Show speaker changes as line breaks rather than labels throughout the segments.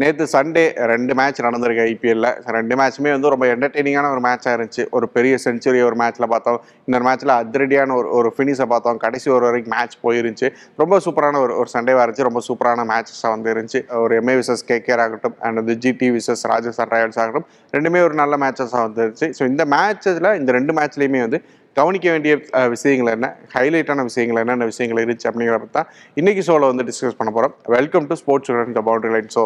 நேற்று சண்டே ரெண்டு மேட்ச் நடந்திருக்கு ஐபிஎல்ல ரெண்டு மேட்ச்சுமே வந்து ரொம்ப என்டர்டெய்னிங்கான ஒரு மேட்சாக இருந்துச்சு. ஒரு பெரிய செஞ்சுரி ஒரு மேட்ச்சில் பார்த்தோம். இந்த மேட்ச்சில் அதிரடியான ஒரு ஒரு ஃபினிஷை பார்த்தோம். கடைசி ஒரு வரைக்கும் மேட்ச் போயிருந்துச்சு. ரொம்ப சூப்பரான ஒரு ஒரு சண்டேவாக இருந்துச்சு. ரொம்ப சூப்பரான மேட்சஸாக வந்து இருந்துச்சு. ஒரு எம்ஏ விசஸ் கேகேஆர் ஆகட்டும் அண்ட் வந்து ஜிடி விசஸ் ராஜஸ்தான் ராயல்ஸ் ஆகட்டும் ரெண்டுமே ஒரு நல்ல மேட்சஸாக வந்துருச்சு ஸோ இந்த மேட்சஸில் இந்த ரெண்டு மேட்ச்லேயுமே வந்து கவனிக்க வேண்டிய விஷயங்கள் என்ன? ஹைலைட்டான விஷயங்கள் என்னென்ன விஷயங்கள் இருந்துச்சு அப்படிங்கிறப்ப பற்றி தான் இன்னைக்கு ஷோவில் வந்து டிஸ்கஸ் பண்ண போகிறோம் welcome to sports the boundary line show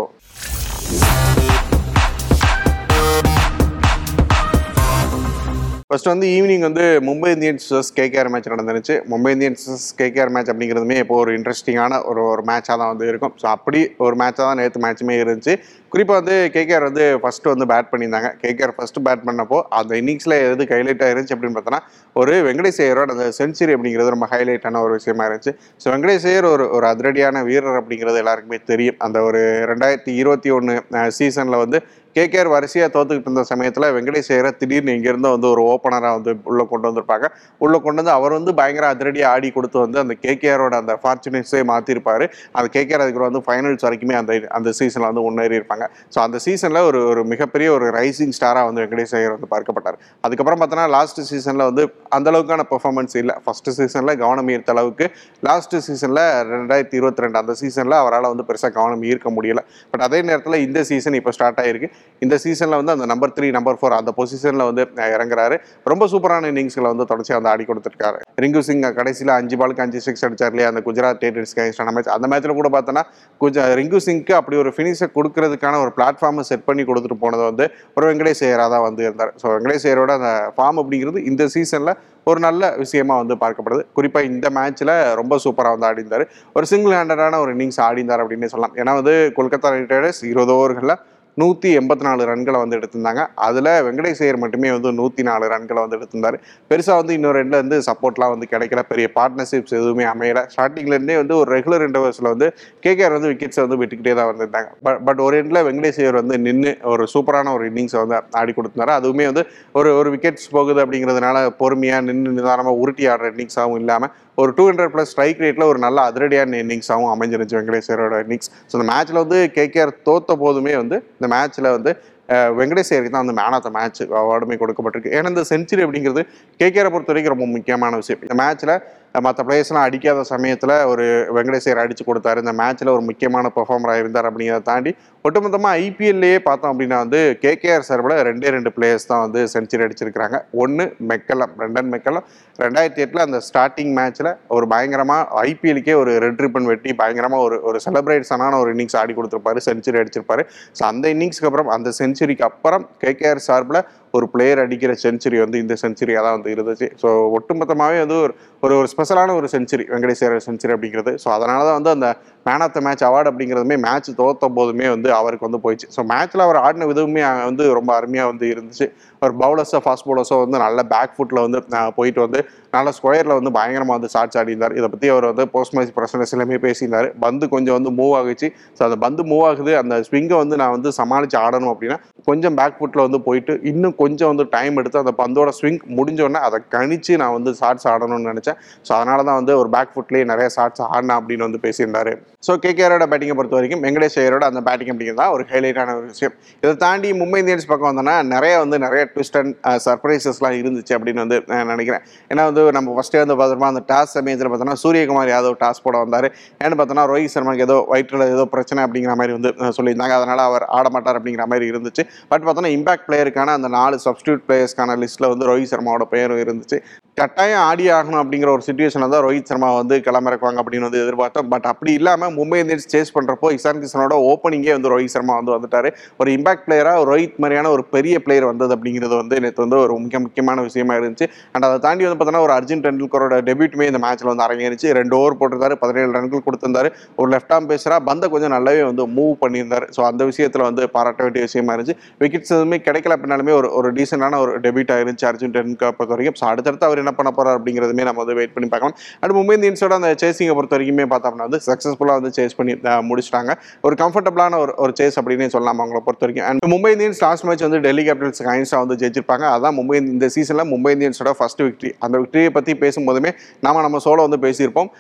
first வந்து ஈவினிங் வந்து Mumbai Indians versus KKR match நடந்துருச்சு. Mumbai Indians versus KKR match அப்படிங்கிறதுமே இப்போ ஒரு இன்ட்ரெஸ்டிங்கான ஒரு ஒரு மேட்சாக தான் வந்து இருக்கும். ஸோ அப்படி ஒரு மேட்சாக தான் நேற்று மேட்சுமே இருந்துச்சு. குறிப்பாக வந்து கேகேஆர் வந்து ஃபஸ்ட்டு வந்து பேட் பண்ணியிருந்தாங்க. கேகேஆர் ஃபஸ்ட்டு பேட் பண்ணப்போ அந்த இன்னிங்ஸில் எது ஹைலைட்டாக இருந்துச்சு அப்படின்னு பார்த்தோன்னா ஒரு வெங்கடேஷ் ஐயரோட அந்த செஞ்சுரி அப்படிங்கிறது ரொம்ப ஹைலைட்டான ஒரு விஷயமா இருந்துச்சு. ஸோ வெங்கடேஷ் ஐயர் ஒரு ஒரு அதிரடியான வீரர் அப்படிங்கிறது எல்லாருக்குமே தெரியும். அந்த ஒரு ரெண்டாயிரத்தி இருபத்தி ஒன்று சீசனில் வந்து கேகேஆர் வரிசையாக தோத்துக்கிட்டு இருந்த சமயத்தில் வெங்கடேஷ் ஐயரை திடீர்னு இங்கேருந்து வந்து ஒரு ஓப்பனராக வந்து உள்ளே கொண்டு வந்திருப்பாங்க. உள்ளே கொண்டு வந்து அவர் வந்து பயங்கர அதிரடியாக ஆடி கொடுத்து வந்து அந்த கேகேஆரோட அந்த ஃபார்ச்சுனேட்ஸே மாற்றிருப்பார் அந்த கேகேஆர் அதுக்கு வந்து ஃபைனல்ஸ் வரைக்குமே அந்த அந்த சீசனில் வந்து முன்னேறி இருப்பாங்க. ஸோ அந்த சீசனில் ஒரு ஒரு மிகப்பெரிய ஒரு ரைசிங் ஸ்டாராக வந்து வெங்கடேஷ் ஐயர் வந்து பார்க்கப்பட்டார். அதுக்கப்புறம் பார்த்தோன்னா லாஸ்ட் சீசனில் வந்து அந்தளவுக்கான பெர்ஃபார்மன்ஸ் இல்லை. ஃபஸ்ட்டு சீசனில் கவனம் ஈர்த்த அளவுக்கு லாஸ்ட் சீசனில் ரெண்டாயிரத்தி இருபத்தி ரெண்டு அந்த சீசனில் அவரால் வந்து பெருசாக கவனம் ஈர்க்க முடியலை. பட் அதே நேரத்தில் இந்த சீசன் இப்போ ஸ்டார்ட் ஆகிருக்கு இந்த சீசனில் வந்து அந்த நம்பர் த்ரீ நம்பர் ஃபோர் அந்த பொசிஷனில் வந்து இறங்குறாரு. ரொம்ப சூப்பரான இன்னிங்ஸில் வந்து தொடர்ச்சியாக வந்து ஆடி கொடுத்துருக்காரு. ரிங்கு சிங் கடைசியில் அஞ்சு பாலுக்கு அஞ்சு சிக்ஸ் அடிச்சார் இல்லையா? அந்த குஜராத் டேட்டர்ஸ்க்கு அகைன்ஸ்டான மேட்ச் அந்த மேட்ச்சில் கூட பார்த்தோன்னா குஜ ரிங்கு சிங்க்கு அப்படி ஒரு ஃபினிஷை கொடுக்கறதுக்கான ஒரு பிளாட்ஃபார்மை செட் பண்ணி கொடுத்துட்டு போனது வந்து ஒரு வெங்கடேஷ் ஐயராக தான் வந்து இருந்தார். ஸோ வெங்கடேஷ் ஐயரோட அந்த ஃபார்ம் அப்படிங்கிறது இந்த சீசனில் ஒரு நல்ல விஷயமா வந்து பார்க்கப்படுது. குறிப்பாக இந்த மேட்ச்சில் ரொம்ப சூப்பராக வந்து ஆடிந்தார் ஒரு சிங்கிள் ஹேண்டடான ஒரு இன்னிங்ஸ் ஆடிந்தார் அப்படின்னு சொல்லலாம். ஏன்னா வந்து கொல்கத்தா நைட் ரைடர்ஸ் இருபது ஓவர்களில் நூற்றி எண்பத்தி நாலு ரன்களை வந்து எடுத்திருந்தாங்க. அதில் வெங்கடேஷ் ஐயர் மட்டுமே வந்து நூற்றி நாலு ரன்களை வந்து எடுத்திருந்தாரு. பெருசாக வந்து இன்னொரு ரெண்டில் வந்து சப்போர்ட்லாம் வந்து கிடைக்கல. பெரிய பார்ட்னர்ஷிப்ஸ் எதுவுமே அமையலை. ஸ்டார்டிங்லேருந்தே வந்து ஒரு ரெகுலர் இன்டர்வர்ஸில் வந்து கேகேஆர் வந்து விக்கெட்ஸை வந்து விட்டுக்கிட்டே தான் வந்திருந்தாங்க. பட் பட் ஒரு எண்டில் வெங்கடேஷ் ஐயர் வந்து நின்று ஒரு சூப்பரான ஒரு இன்னிங்ஸை வந்து ஆடி கொடுத்துருந்தாரு. அதுவுமே வந்து ஒரு ஒரு விக்கெட்ஸ் போகுது அப்படிங்கிறதுனால பொறுமையாக நின்று நிதானமாக உருட்டி ஆடுற இன்னிங்ஸாகவும் இல்லாமல் ஒரு டூ ஹண்ட்ரட் ப்ளஸ் ஸ்ட்ரைக் ரேட்டில் ஒரு நல்ல அதிரடியான இன்னிங்ஸாகவும் அமைஞ்சிருந்துச்சு வெங்கடேஸ்வரோட இன்னிங்ஸ் ஸோ இந்த மேட்ச்சில் வந்து கேகேஆர் தோத்த போதுமே வந்து இந்த மேட்ச்சில் வந்து அஹ், வெங்கடேஷ் தான் அந்த மேன் ஆஃப் த மேட்ச் அவார்டுமே கொடுக்கப்பட்டிருக்கு. ஏன்னா இந்த செஞ்சுரி அப்படிங்கிறது கேகேஆரை பொறுத்த வரைக்கும் ரொம்ப முக்கியமான விஷயம். இந்த மேட்ச்சில் மற்ற பிளேயர்ஸ்லாம் அடிக்காத சமயத்தில் ஒரு வெங்கடேஸ்வர் அடித்து கொடுத்தாரு. இந்த மேட்ச்சில் ஒரு முக்கியமான பெர்ஃபார்மராக இருந்தார் அப்படிங்கிறத தாண்டி ஒட்டுமொத்தமாக ஐபிஎல்லையே பார்த்தோம் அப்படின்னா வந்து கேகேஆர் சார்பில் ரெண்டே ரெண்டு பிளேயர்ஸ் தான் வந்து செஞ்சுரி அடிச்சிருக்கிறாங்க. ஒன்று மெக்கலம் ரெண்டன் மெக்கலம். ரெண்டாயிரத்தி எட்டில் அந்த ஸ்டார்டிங் மேட்ச்சில் ஒரு பயங்கரமாக ஐபிஎலுக்கே ஒரு ரெட் ரிப்பன் வெட்டி பயங்கரமாக ஒரு ஒரு செலிப்ரேட்ஸான ஒரு இன்னிங்ஸ் ஆடி கொடுத்துருப்பாரு செஞ்சுரி அடிச்சிருப்பாரு. ஸோ அந்த இன்னிங்ஸ்க்கு அப்புறம் அந்த செஞ்சுரிக்கு அப்புறம் கேகேஆர் சார்பில் ஒரு பிளேயர் அடிக்கிற செஞ்சுரி வந்து இந்த செஞ்சுரியாக தான் வந்து இருந்துச்சு. ஸோ ஒட்டுமொத்தமாகவே வந்து ஒரு ஒரு ஒரு ஸ்பெஷலான ஒரு செஞ்சுரி வெங்கடேஸ்வரர் செஞ்சுரி அப்படிங்கிறது. ஸோ அதனால தான் வந்து அந்த man of the match award அப்படிங்கிறதுமே match தோத்த போதுமே வந்து அவருக்கு வந்து போயிடுச்சு. ஸோ மேட்ச்சில் அவர் ஆடின விதமே வந்து ரொம்ப அருமையாக வந்து இருந்துச்சு. ஒரு பவுலர்ஸோ ஃபாஸ்ட் பவுலர்ஸோ வந்து நல்ல பேக் ஃபுட்டில் வந்து போயிட்டு வந்து நல்ல ஸ்கொயரில் வந்து பயங்கரமாக வந்து ஷார்ட்ஸ் ஆடிந்தார் இதை பற்றி அவர் வந்து போஸ்ட் மேட்ச் பிரசனஸ் எல்லாமே பேசியிருந்தார். பந்து கொஞ்சம் வந்து மூவ் ஆகுச்சு. ஸோ அந்த பந்து மூவ் ஆகுது. அந்த ஸ்விங்கை வந்து நான் வந்து சமாளித்து ஆடணும் அப்படின்னா கொஞ்சம் பேக் ஃபுட்டில் வந்து போயிட்டு இன்னும் கொஞ்சம் வந்து டைம் எடுத்து அந்த பந்தோட ஸ்விங் முடிஞ்சோடனே அதை கணிச்சு நான் வந்து ஷார்ட்ஸ் ஆடணும்னு நினச்சேன். ஸோ அதனால தான் வந்து ஒரு பேக் ஃபுட்லேயே நிறைய ஷார்ட்ஸ் ஆடினா அப்படின்னு வந்து பேசியிருந்தாரு. ஸோ கேகேஆரோட பேட்டிங்கை பொறுத்த வரைக்கும் வெங்கடேஷ் ஐயரோட அந்த பேட்டிங் அப்படிங்கிறது தான் ஒரு ஹைலைட்டான ஒரு விஷயம். இதை தாண்டி மும்பை இந்தியன்ஸ் பக்கம் வந்தோன்னா நிறைய வந்து நிறைய ட்விஸ்ட் அண்ட் சர்ப்ரைசஸ்லாம் இருந்துச்சு அப்படின்னு வந்து நான் நினைக்கிறேன். ஏன்னா வந்து நம்ம ஃபஸ்ட்டே வந்து பார்த்தோம்னா அந்த டாஸ் சமயத்தில் பார்த்தோன்னா சூரியகுமார் யாதவ் டாஸ் போட வந்தார். ஏன்னு பார்த்தோன்னா ரோஹித் சர்மாக்கு ஏதோ வயிற்றில் ஏதோ பிரச்சனை அப்படிங்கிற மாதிரி வந்து சொல்லியிருந்தாங்க. அதனால் அவர் ஆட மாட்டார் அப்படிங்கிற மாதிரி இருந்துச்சு. பட் பார்த்தோன்னா இம்பாக்ட் பிளேயருக்கான அந்த நாலு சப்ஸ்டியூட் பிளேயர்ஸ்க்கான லிஸ்ட்டில் வந்து ரோஹித் சர்மாவோட பெயரும் இருந்துச்சு. கட்டாயம் ஆடி ஆகணும் அப்படிங்கிற ஒரு சுச்சுவேஷனில் தான் ரோஹித் சர்மா வந்து கிளம்பிறக்குவாங்க அப்படின்னு வந்து எதிர்பார்த்தோம். பட் அப்படி இல்லாமல் மும்பை இந்தியன்ஸ் சேஸ் பண்ணுறப்போ இசான் கிஷனோட ஓப்பனிங்கே வந்து ரோஹித் சர்மா வந்து வந்துட்டார். ஒரு இம்பாக்ட் பிளேயராக ரோஹித் மாதிரியான ஒரு பெரிய பிளேயர் வந்தது அப்படிங்கிறது வந்து நேற்று வந்து ஒரு முக்கிய முக்கியமான விஷயமா இருந்துச்சு. அண்ட் அதை தாண்டி வந்து பார்த்தோன்னா ஒரு அர்ஜுன் டெண்டுல்கரோட டெபியூட்டுமே இந்த மேட்ச்சில் வந்து அரங்கேறிச்சு. ரெண்டு ஓவர் போட்டிருந்தாரு பதினேழு ரன்கள் கொடுத்திருந்தாரு. ஒரு லெஃப்ட் ஆம் பேசுகிறா பந்தை கொஞ்சம் நல்லாவே வந்து மூவ் பண்ணியிருந்தார். ஸோ அந்த விஷயத்தில் வந்து பாராட்ட வேண்டிய விஷயமா இருந்துச்சு. விக்கெட்ஸ் எதுவுமே கிடைக்கல அப்படின்னாலுமே ஒரு ஒரு டீசெண்டான ஒரு டெபிட் ஆயிருந்துச்சு அர்ஜுன் டென் பொறுத்த வரைக்கும் ஸோ அடுத்தடுத்து அவர் என்ன பண்ண போறார் அப்படிங்கிறதுமே நம்ம வந்து வெயிட் பண்ணி பார்க்கலாம். அண்ட் மும்பை இந்தியன்ஸோட அந்த சேசிங்கை பொறுத்த வரைக்குமே பார்த்தோம்னா வந்து சக்ஸஸ்ஃபுல்லாக வந்து சேஸ் பண்ணி முடிச்சிட்டாங்க. ஒரு கம்ஃபர்டபுளான ஒரு ஒரு சேஸ் அப்படின்னு சொல்லலாம் அவங்கள பொறுத்த வரைக்கும். And Mumbai Indians last match வந்து டெல்லி கேபிட்டல்ஸ் கைன்ஸாக வந்து ஜெயிச்சிருப்பாங்க. அதான் மும்பை இந்த சீசனில் மும்பை இந்தியன்ஸோட ஃபர்ஸ்ட் விக்டரி அந்த விக்டரியை பற்றி பேசும்போதுமே நாம நம்ம சோலோ வந்து பேசியிருப்போம்.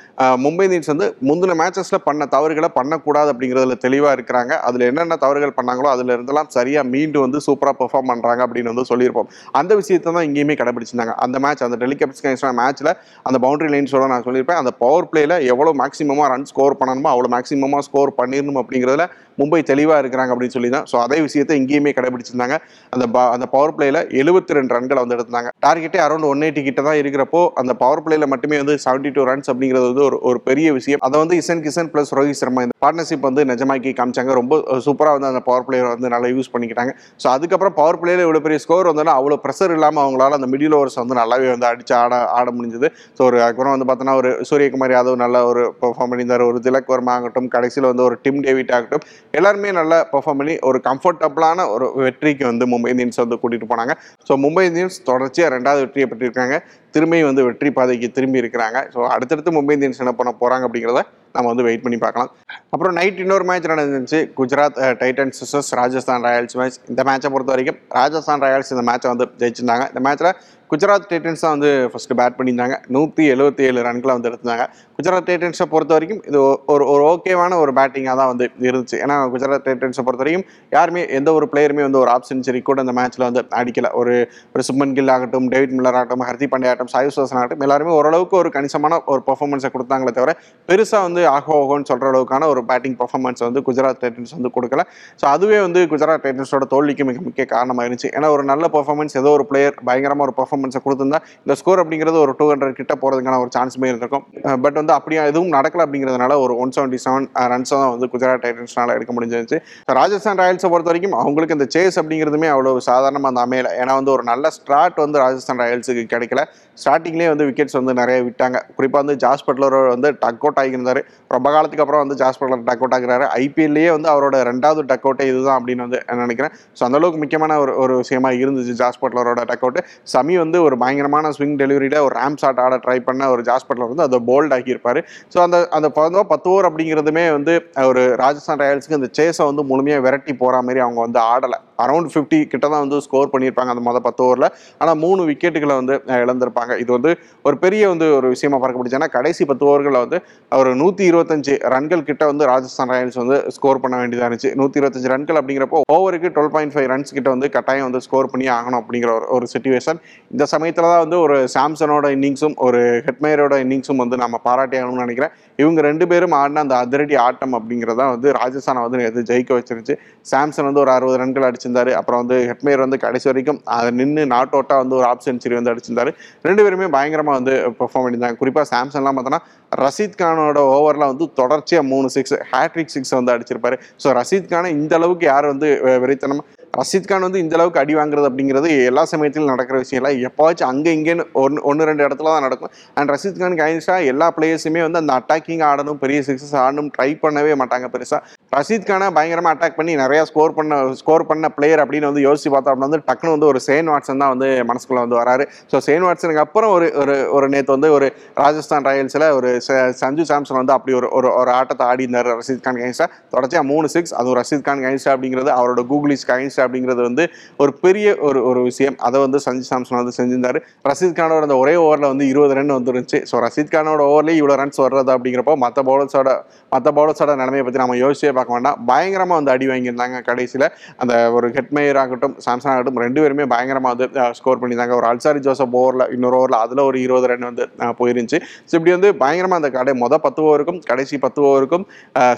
மும்பை இந்தியன்ஸ் வந்து முந்தின மேட்சஸில் பண்ண தவறுகளை பண்ணக்கூடாது அப்படிங்கிறதுல தெளிவாக இருக்கிறாங்க. அதில் என்னென்ன தவறுகள் பண்ணாங்களோ அதில் இருந்தெல்லாம் சரியாக மீண்டு வந்து சூப்பராக பெர்ஃபார்ம் பண்ணுறாங்க அப்படின்னு அப்படின்னு வந்து சொல்லியிருப்போம். அந்த விஷயத்தை தான் இங்கேயுமே கடைபிடிச்சிருந்தாங்க. அந்த மேட்ச் அந்த டெல்லி கேபிட்டல்ஸ் மேட்ச்சில் அந்த பவுண்டரி லைன்ஸோட நான் சொல்லியிருப்பேன். அந்த பவர் பிளேயில் எவ்வளோ மேக்ஸிமமாக ரன் ஸ்கோர் பண்ணணுமோ அவ்வளோ மேக்ஸிமமாக ஸ்கோர் பண்ணிடணும் அப்படிங்கிறதுல மும்பை தெளிவாக இருக்கிறாங்க அப்படின்னு சொல்லி தான் ஸோ அதே விஷயத்தை இங்கேயுமே கடைபிடிச்சிருந்தாங்க. அந்த அந்த பவர் பிளேயில் எழுபத்தி ரெண்டு ரன்களை வந்து எடுத்தாங்க. டார்கெட்டே அரௌண்ட் ஒன் எயிட்டி கிட்ட தான் இருக்கிறப்போ அந்த பவர் பிளேயில் மட்டுமே வந்து செவன்டி டூ ரன்ஸ் அப்படிங்கிறது வந்து ஒரு ஒரு பெரிய விஷயம். அதை வந்து இசன் கிசன் ப்ளஸ் ரோஹித் சர்மா இந்த பார்ட்னர்ஷிப் வந்து நிஜமாக்கி காமிச்சாங்க. ரொம்ப சூப்பராக வந்து அந்த பவர் பிளேயர் வந்து நல்லா யூஸ் பண்ணிக்கிட்டாங்க. ஸோ அதுக்கப்புறம் பவர் பிளேயில் இவ்வளோ பெரிய ஸ்கோர் வந்தோன்னா அவ்வளோ ப்ரெஷர் இல்லாமல் அவங்களால அந்த மிடில் ஓவர்ஸ் வந்து நல்லாவே வந்து அடிச்சு ஆட ஆட முடிஞ்சது. ஸோ ஒரு அதுக்கப்புறம் வந்து பார்த்தோன்னா ஒரு சூரியகுமார் யாதவ் நல்ல ஒரு பெர்ஃபார்ம் பண்ணியிருந்தார். ஒரு திலக் வர்மா ஆகட்டும் கடைசியில் வந்து ஒரு டிம் டேவிட் ஆகட்டும் எல்லாருமே நல்லா பெர்ஃபார்ம் பண்ணி ஒரு கம்ஃபர்டபுளான ஒரு வெற்றிக்கு வந்து மும்பை இந்தியன்ஸ் வந்து கூட்டிகிட்டு போனாங்க. ஸோ மும்பை இந்தியன்ஸ் தொடர்ச்சியாக ரெண்டாவது வெற்றியை பெற்றிருக்காங்க. திரும்பியும் வந்து வெற்றி பாதைக்கு திரும்பி இருக்கிறாங்க. ஸோ அடுத்தடுத்து மும்பை இந்தியன்ஸ் என்ன பண்ண போகிறாங்க அப்படிங்கிறத நம்ம வந்து வெயிட் பண்ணி பார்க்கலாம். அப்புறம் நைட் இன்னொரு மேட்ச் நடந்துச்சு. Gujarat Titans versus Rajasthan Royals match இந்த மேட்சை பொறுத்த வரைக்கும் ராஜஸ்தான் ராயல்ஸ் இந்த மேட்சை வந்து ஜெயிச்சிருந்தாங்க. இந்த மேட்ச்சில் குஜராத் டைட்டன்ஸ் தான் வந்து ஃபஸ்ட்டு பேட் பண்ணியிருந்தாங்க. நூற்றி எழுபத்தி ஏழு ரன்களை வந்து எடுத்திருந்தாங்க. குஜராத் டைட்டன்ஸை பொறுத்த வரைக்கும் இது ஒரு ஒரு ஓகேவான ஒரு பேட்டிங்காக தான் வந்து இருந்துச்சு. ஏன்னா குஜராத் டைட்டன்ஸை பொறுத்த வரைக்கும் யாருமே எந்த ஒரு பிளேயருமே வந்து ஒரு ஆஃப் செஞ்சுரி கூட இந்த மேட்ச்சில் வந்து அடிக்கலை. ஒரு ஒரு சுப்மன் கில் ஆகட்டும் டேவிட் மில்லர் ஆகட்டும் ஹர்திக் பாண்டே ஆகட்டும் சாய் சுதர்சன் ஆகட்டும் எல்லாருமே ஓரளவுக்கு ஒரு கணிசமான ஒரு பர்ஃபார்மன்ஸை கொடுத்தாங்களே தவிர பெருசாக வந்து ஆகோ ஓகோன்னு சொல்கிற அளவுக்கான ஒரு பேட்டிங் பர்ஃபார்மன்ஸ் வந்து குஜராத் டைட்டன்ஸ் வந்து கொடுக்கல. ஸோ அதுவே வந்து குஜராத் டைட்டன்ஸோட தோல்விக்கு மிக முக்கிய காரணமாக இருந்துச்சு ஏன்னா ஒரு நல்ல பர்ஃபார்மன்ஸ் ஏதோ ஒரு பிளேயர் பயங்கரமாக ஒரு பர்ஃபார்மன்ஸை கொடுத்திருந்தா இந்த ஸ்கோர் அப்படிங்கிறது ஒரு டூ ஹண்ட்ரட் கிட்ட போகிறதுக்கான ஒரு சான்ஸுமே இருந்திருக்கும். பட் வந்து அப்படியே எதுவும் நடக்கல அப்படிங்கிறதுனால ஒரு ஒன் செவன்ட்டி செவன் ரன்ஸை தான் வந்து குஜராத் டைட்டன்ஸ்னால எடுக்க முடிஞ்சிருச்சு ராஜஸ்தான் ராயல்ஸை பொறுத்த வரைக்கும் அவங்களுக்கு இந்த சேஸ் அப்படிங்கிறதுமே அவ்வளோ சாதாரணமாக அந்த அமையல. ஏன்னா வந்து ஒரு நல்ல ஸ்டார்ட் வந்து ராஜஸ்தான் ராயல்ஸுக்கு கிடைக்கல. ஸ்டார்டிங்லேயே வந்து விக்கெட்ஸ் வந்து நிறைய விட்டாங்க. குறிப்பாக வந்து ஜாஸ் பட்லர் வந்து டக் அவுட் ஆகியிருந்தார். ரொம்ப காலத்துக்கு அப்புறம் வந்து ஜாஸ் பட்லர் டக் அவுட் ஆகிறாரு. ஐபிஎல்லையே வந்து அவரோட ரெண்டாவது டக் அவுட்டே இதுதான் அப்படின்னு வந்து நான் நினைக்கிறேன். ஸோ அந்தளவுக்கு முக்கியமான ஒரு ஒரு விஷயமா இருந்துச்சு ஜாஸ் பட்லரோட டக் அவுட் சமி வந்து ஒரு பயங்கரமான ஸ்விங் டெலிவரியில் ஒரு ரேம் ஷாட் ஆட ட்ரை பண்ண ஒரு ஜாஸ் பட்லர் வந்து அதை போல்ட் ஆகியிருப்பார் ஸோ அந்த அந்த பதம் பத்து ஓவர் அப்படிங்கிறதுமே வந்து ஒரு ராஜஸ்தான் ராயல்ஸுக்கு இந்த சேஸை வந்து முழுமையாக விரட்டி போகிற மாதிரி அவங்க வந்து ஆடலை. அரௌண்ட் ஃபிஃப்டி கிட்ட தான் வந்து ஸ்கோர் பண்ணியிருப்பாங்க அந்த மொதல் பத்து ஓவரில் ஆனால் மூணு விக்கெட்டுகளை வந்து இழந்திருப்பாங்க. இழந்திருப்பாங்க இது வந்து ஒரு பெரிய வந்து ஒரு விஷயமா பார்க்க முடிஞ்சேன்னா ஏன்னா கடைசி பத்து ஓவர்களில் வந்து ஒரு நூற்றி இருபத்தஞ்சு ரன்கள் கிட்ட வந்து ராஜஸ்தான் ராயல்ஸ் வந்து ஸ்கோர் பண்ண வேண்டியதாக இருந்துச்சு. நூற்றி இருபத்தஞ்சு ரன்கள் அப்படிங்கிறப்போ ஓவருக்கு டுவெல் பாயிண்ட் ஃபைவ் ரன்ஸ் கிட்ட வந்து கட்டாயம் வந்து ஸ்கோர் பண்ணி ஆகணும் அப்படிங்கிற ஒரு ஒரு சுச்சுவேஷன் இந்த சமயத்தில் தான் வந்து ஒரு சாம்சனோட இன்னிங்ஸும் ஒரு ஹெட்மேயரோட இன்னிங்ஸும் வந்து நம்ம பாராட்டி ஆகணும்னு நினைக்கிறேன். இவங்க ரெண்டு பேரும் ஆடின அந்த அதிரடி ஆட்டம் அப்படிங்கிறதா வந்து ராஜஸ்தானை வந்து எது ஜெயிக்க வச்சிருச்சு சாம்சன் வந்து ஒரு அறுபது ரன்கள் அடிச்சிருந்தாரு. அப்புறம் வந்து ஹெட்மேயர் வந்து கடைசி வரைக்கும் அதை நின்று நாட் அவுட்டாக வந்து ஒரு ஆப் செஞ்சுரி வந்து அடிச்சிருந்தாரு. ரெண்டு பேருமே பயங்கரமாக வந்து பெர்ஃபார்ம் பண்ணியிருந்தாங்க. குறிப்பாக சாம்சங்லாம் பார்த்தோன்னா ரஷீத் கானோட ஓவரில் வந்து தொடர்ச்சியாக மூணு சிக்ஸ் ஹேட்ரிக் சிக்ஸ் வந்து அடிச்சிருப்பாரு. ஸோ ரஷீத் கானை இந்த அளவுக்கு யார் வந்து வெறித்தனமாக வெறித்தனமா ரஷீத் கான் வந்து இந்த அளவுக்கு அடி வாங்குறது அப்படிங்கிறது எல்லா சமயத்திலும் நடக்கிற விஷயம் இல்லை. எப்போவாச்சும் அங்கே இங்கேன்னு ஒன்று ஒன்று ரெண்டு இடத்துல தான் நடக்கும். அண்ட் ரஷீத் கான் அகைன்ஸ்டாக எல்லா பிளேயர்ஸுமே வந்து அந்த அட்டாக்கிங் ஆடணும் பெரிய சிக்ஸஸ் ஆடணும் ட்ரை பண்ணவே மாட்டாங்க பெருசாக ரஷீத் கானை பயங்கரமாக அட்டாக் பண்ணி நிறையா ஸ்கோர் பண்ண ஸ்கோர் பண்ண பிளேயர் அப்படின்னு வந்து யோசிச்சு பார்த்தோம் அப்படின்னா வந்து டக்குனு வந்து ஒரு சேன் வாட்சன் தான் வந்து மனசுக்குள்ள வந்து வராரு. ஸோ சேன் வாட்ஸனுக்கு அப்புறம் ஒரு ஒரு ஒரு நேற்று வந்து ஒரு ராஜஸ்தான் ராயல்ஸில் ஒரு ச- சஞ்சு சாம்சன் வந்து அப்படி ஒரு ஒரு ஒரு ஆட்டத்தை ஆடி இருந்தார் ரஷீத் கான் கைன்ஸ்டா தொடர்ச்சியாக மூணு சிக்ஸ் அதுவும் ரஷீத் கான் கைன்ஸ்டா அப்படிங்கிறது அவரோட கூகுளிஸ் கைன்ஸ்டா அப்படிங்கிறது வந்து ஒரு பெரிய ஒரு ஒரு விஷயம். அதை வந்து சஞ்சு சாம்சன் வந்து செஞ்சிருந்தார். ரஷீத் கானோட அந்த ஒரே ஓவரில் வந்து இருபது ரன் வந்துருந்துச்சு. ஸோ ரஷீத் கானோட ஓவர்லேயே இவ்வளோ ரன்ஸ் வர்றது அப்படிங்கிறப்போ மற்ற பவுலர்ஸோட மற்ற பவுலர்ஸோட நிலைமையை பற்றி நம்ம யோசிச்சே பார்க்க வேண்டாம். பயங்கரமாக வந்து அடி வாங்கியிருந்தாங்க கடைசியில். அந்த ஒரு ஹெட்மேயர் ஆகட்டும் சாம்சன் ஆகட்டும் ரெண்டு பேருமே பயங்கரமாக வந்து ஸ்கோர் பண்ணியிருந்தாங்க. ஒரு அல்சாரி ஜோசப் ஓவரில் இன்னொரு ஓவரில் அதில் ஒரு இருபது ரன் வந்து போயிருந்துச்சு. ஸோ இப்படி வந்து பயங்கரமாக அந்த கடை மொதல் பத்து ஓவருக்கும் கடைசி பத்து ஓவருக்கும்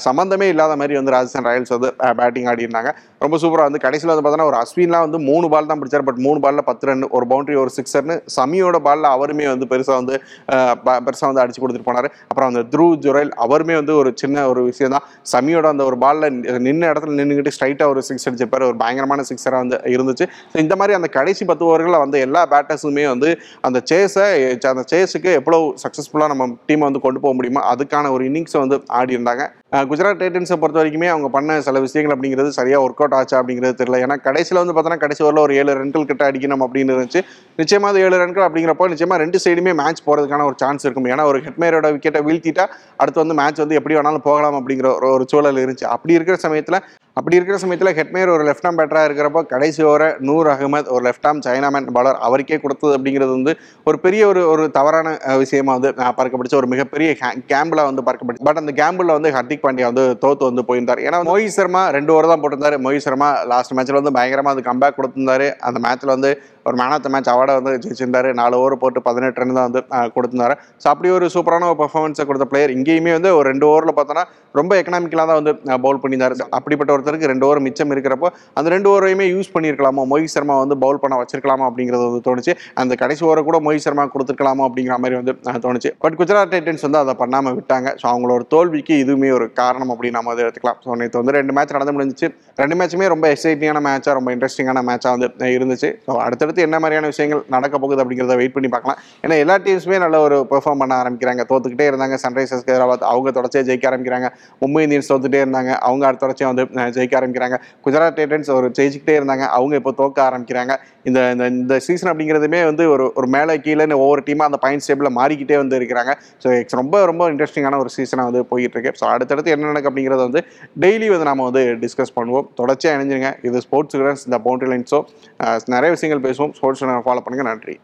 சம்மந்தமே இல்லாத மாதிரி வந்து ராஜஸ்தான் ராயல்ஸ் வந்து பேட்டிங் ஆடி இருந்தாங்க ரொம்ப சூப்பராக வந்து கடைசியில் வந்து பார்த்தோன்னா ஒரு அஸ்வின்லாம் வந்து மூணு பால் தான் பிடிச்சார். பட் மூணு பாலில் பத்து ரன் ஒரு பவுண்டரி ஒரு சிக்ஸர்னு சமியோட பாலில் அவருமே வந்து பெருசாக வந்து பெருசாக வந்து அடிச்சு கொடுத்துட்டு போனார். அப்புறம் அந்த த்ரூ ஜுரைல் அவருமே வந்து ஒரு சின்ன ஒரு விஷயம் தான் சமியோட அந்த ஒரு பாலில் நின்ன இடத்துல நின்றுக்கிட்டு ஸ்ட்ரைட்டாக ஒரு சிக்ஸ் அடிச்சிருப்பாரு. ஒரு பயங்கரமான சிக்ஸராக வந்து இருந்துச்சு. ஸோ இந்த மாதிரி அந்த கடைசி பத்து ஓவர்களில் வந்து எல்லா பேட்டர்ஸுமே வந்து அந்த சேஸை அந்த சேஸுக்கு எவ்வளோ சக்ஸஸ்ஃபுல்லாக நம்ம டீமை வந்து கொண்டு போக முடியுமோ அதுக்கான ஒரு இன்னிங்ஸை வந்து ஆடி இருந்தாங்க குஜராத் டைட்டன்ஸை பொறுத்த வரைக்குமே அவங்க பண்ண சில விஷயங்கள் அப்படிங்கிறது சரியாக ஒர்க் அவுட் ஆச்சா அப்படிங்கிறது தெரியல. ஏன்னா கடைசியில் வந்து பார்த்தோன்னா கடைசி ஓவரில் ஒரு ஏழு ரன்கள் கிட்ட அடிக்கணும் அப்படின்னு இருந்துச்சு. நிச்சயமாக அது ஏழு ரன்கள் அப்படிங்கிறப்போ நிச்சயமாக ரெண்டு சைடுமே மேட்ச் போகிறதுக்கான ஒரு சான்ஸ் இருக்கும். ஏன்னா ஒரு ஹெட்மேரோட விக்கெட்டை வீழ்த்திட்டா அடுத்து வந்து மேட்ச் வந்து எப்படி வேணாலும் போகலாம் அப்படிங்கிற ஒரு சூழல் இருந்துச்சு. அப்படி இருக்கிற சமயத்தில் அப்படி இருக்கிற சமயத்தில் ஹெட்மேர் ஒரு லெஃப்ட் ஆம் பேட்டராக இருக்கிறப்போ கடைசி ஓவரை நூர் அகமது ஒரு லெஃப்ட் ஆம் சைனாமேன் பாலர் அவருக்கே கொடுத்தது அப்படிங்கிறது வந்து ஒரு பெரிய ஒரு ஒரு தவறான விஷயமா வந்து நான் பார்க்கப்படுச்சு. ஒரு மிகப்பெரிய கேம்பில் வந்து பார்க்கப்படுச்சு. பட் அந்த கேம்பில் வந்து ஹர்திக் பாண்டியா வந்து தோத்து வந்து போயிருந்தார். ஏன்னா மோஹித் சர்மா ரெண்டு ஓவர் தான் போட்டிருந்தாரு. மோஹித் சர்மா லாஸ்ட் மேட்ச்சில் வந்து பயங்கரமாக அது கம்பேக் கொடுத்திருந்தாரு. அந்த மேட்ச்சில் வந்து ஒரு மேன் ஆஃப் த மேட்ச் அவார்டை வந்து ஜெயிச்சிருந்தாரு. நாலு ஓவர் போட்டு பதினெட்டு ரன் தான் வந்து கொடுத்துருந்தாரு. ஸோ அப்படி ஒரு சூப்பரான ஒரு பர்ஃபார்மன்ஸை கொடுத்த பிளேயர் இங்கேயுமே வந்து ஒரு ரெண்டு ஓவரில் பார்த்தோன்னா ரொம்ப எக்கனாமிக்கலாக தான் வந்து பவுல் பண்ணியிருந்தாரு. அப்படிப்பட்ட ஒருத்தருக்கு ரெண்டு ஓவர் மிச்சம் இருக்கிறப்போ அந்த ரெண்டு ஓவரையுமே யூஸ் பண்ணியிருக்கலாமோ? மோஹித் சர்மா வந்து பவுல் பண்ண வச்சிருக்கலாமா அப்படிங்கிறது வந்து தோணுச்சு. அந்த கடைசி ஓவரை கூட மோஹித் சர்மா கொடுத்துருக்கலாமா அப்படிங்கிற மாதிரி வந்து தோணுச்சு. பட் குஜராத் டைட்டன்ஸ் வந்து அதை பண்ணாமல் விட்டாங்க. ஸோ அவங்களோட தோல்விக்கு இதுவுமே ஒரு காரணம் அப்படின்னு நம்ம வந்து எடுத்துக்கலாம். ஸோ நேற்று வந்து ரெண்டு மேட்ச் நடந்து முடிஞ்சிச்சு. ரெண்டு மேட்சுமே ரொம்ப எக்ஸைட்டிங்கான மேட்சாக ரொம்ப இன்ட்ரெஸ்டிங்கான மேட்சாக வந்து இருந்துச்சு. ஸோ அடுத்தடுத்து என்ன மாதிரியான விஷயங்கள் நடக்க போகுது அப்படிங்கிறத வெயிட் பண்ணி பார்க்கலாம். ஏன்னா எல்லா டீம்ஸுமே நல்ல ஒரு பெர்ஃபார்ம் பண்ண ஆரம்பிக்கிறாங்க. தோத்துக்கிட்டே இருந்தாங்க. சன்ரைசர்ஸ் ஹைதராபாத் அவங்க தொடர்ச்சியாக ஜெயிக்க ஆரம்பிக்கிறாங்க. மும்பை இந்தியன்ஸ் தோத்துட்டே இருந்தாங்க. அவங்க அடுத்த தொடர்ச்சியாக வந்து ஜெயிக்க ஆரம்பிக்கிறாங்க. குஜராத் டைட்டன்ஸ் ஒரு ஜெயிச்சுக்கிட்டே இருந்தாங்க. அவங்க இப்போ தோக்க ஆரம்பிக்கிறாங்க. இந்த இந்த இந்த சீசன் அப்படிங்கிறதுமே வந்து ஒரு ஒரு மேலே கீழேன்னு ஒவ்வொரு டீமாக அந்த பாயிண்ட் டேபிளில் மாறிக்கிட்டே வந்து இருக்கிறாங்க. ஸோ ரொம்ப ரொம்ப இன்ட்ரெஸ்டிங்கான ஒரு சீசனாக வந்து போயிட்டு இருக்கு ஸோ அடுத்தடுத்து என்ன நடக்கு அப்படிங்கிறத வந்து டெய்லி வந்து நம்ம வந்து டிஸ்கஸ் பண்ணுவோம். தொடர்ச்சியாக இணைஞ்சிருங்க. இது ஸ்போர்ட்ஸ் இந்த பவுண்டரி லைன்ஸோ நிறைய விஷயங்கள் பேசுவோம். ஸ்போர்ட்ஸ் ஃபாலோ பண்ணுங்கள் நன்றி.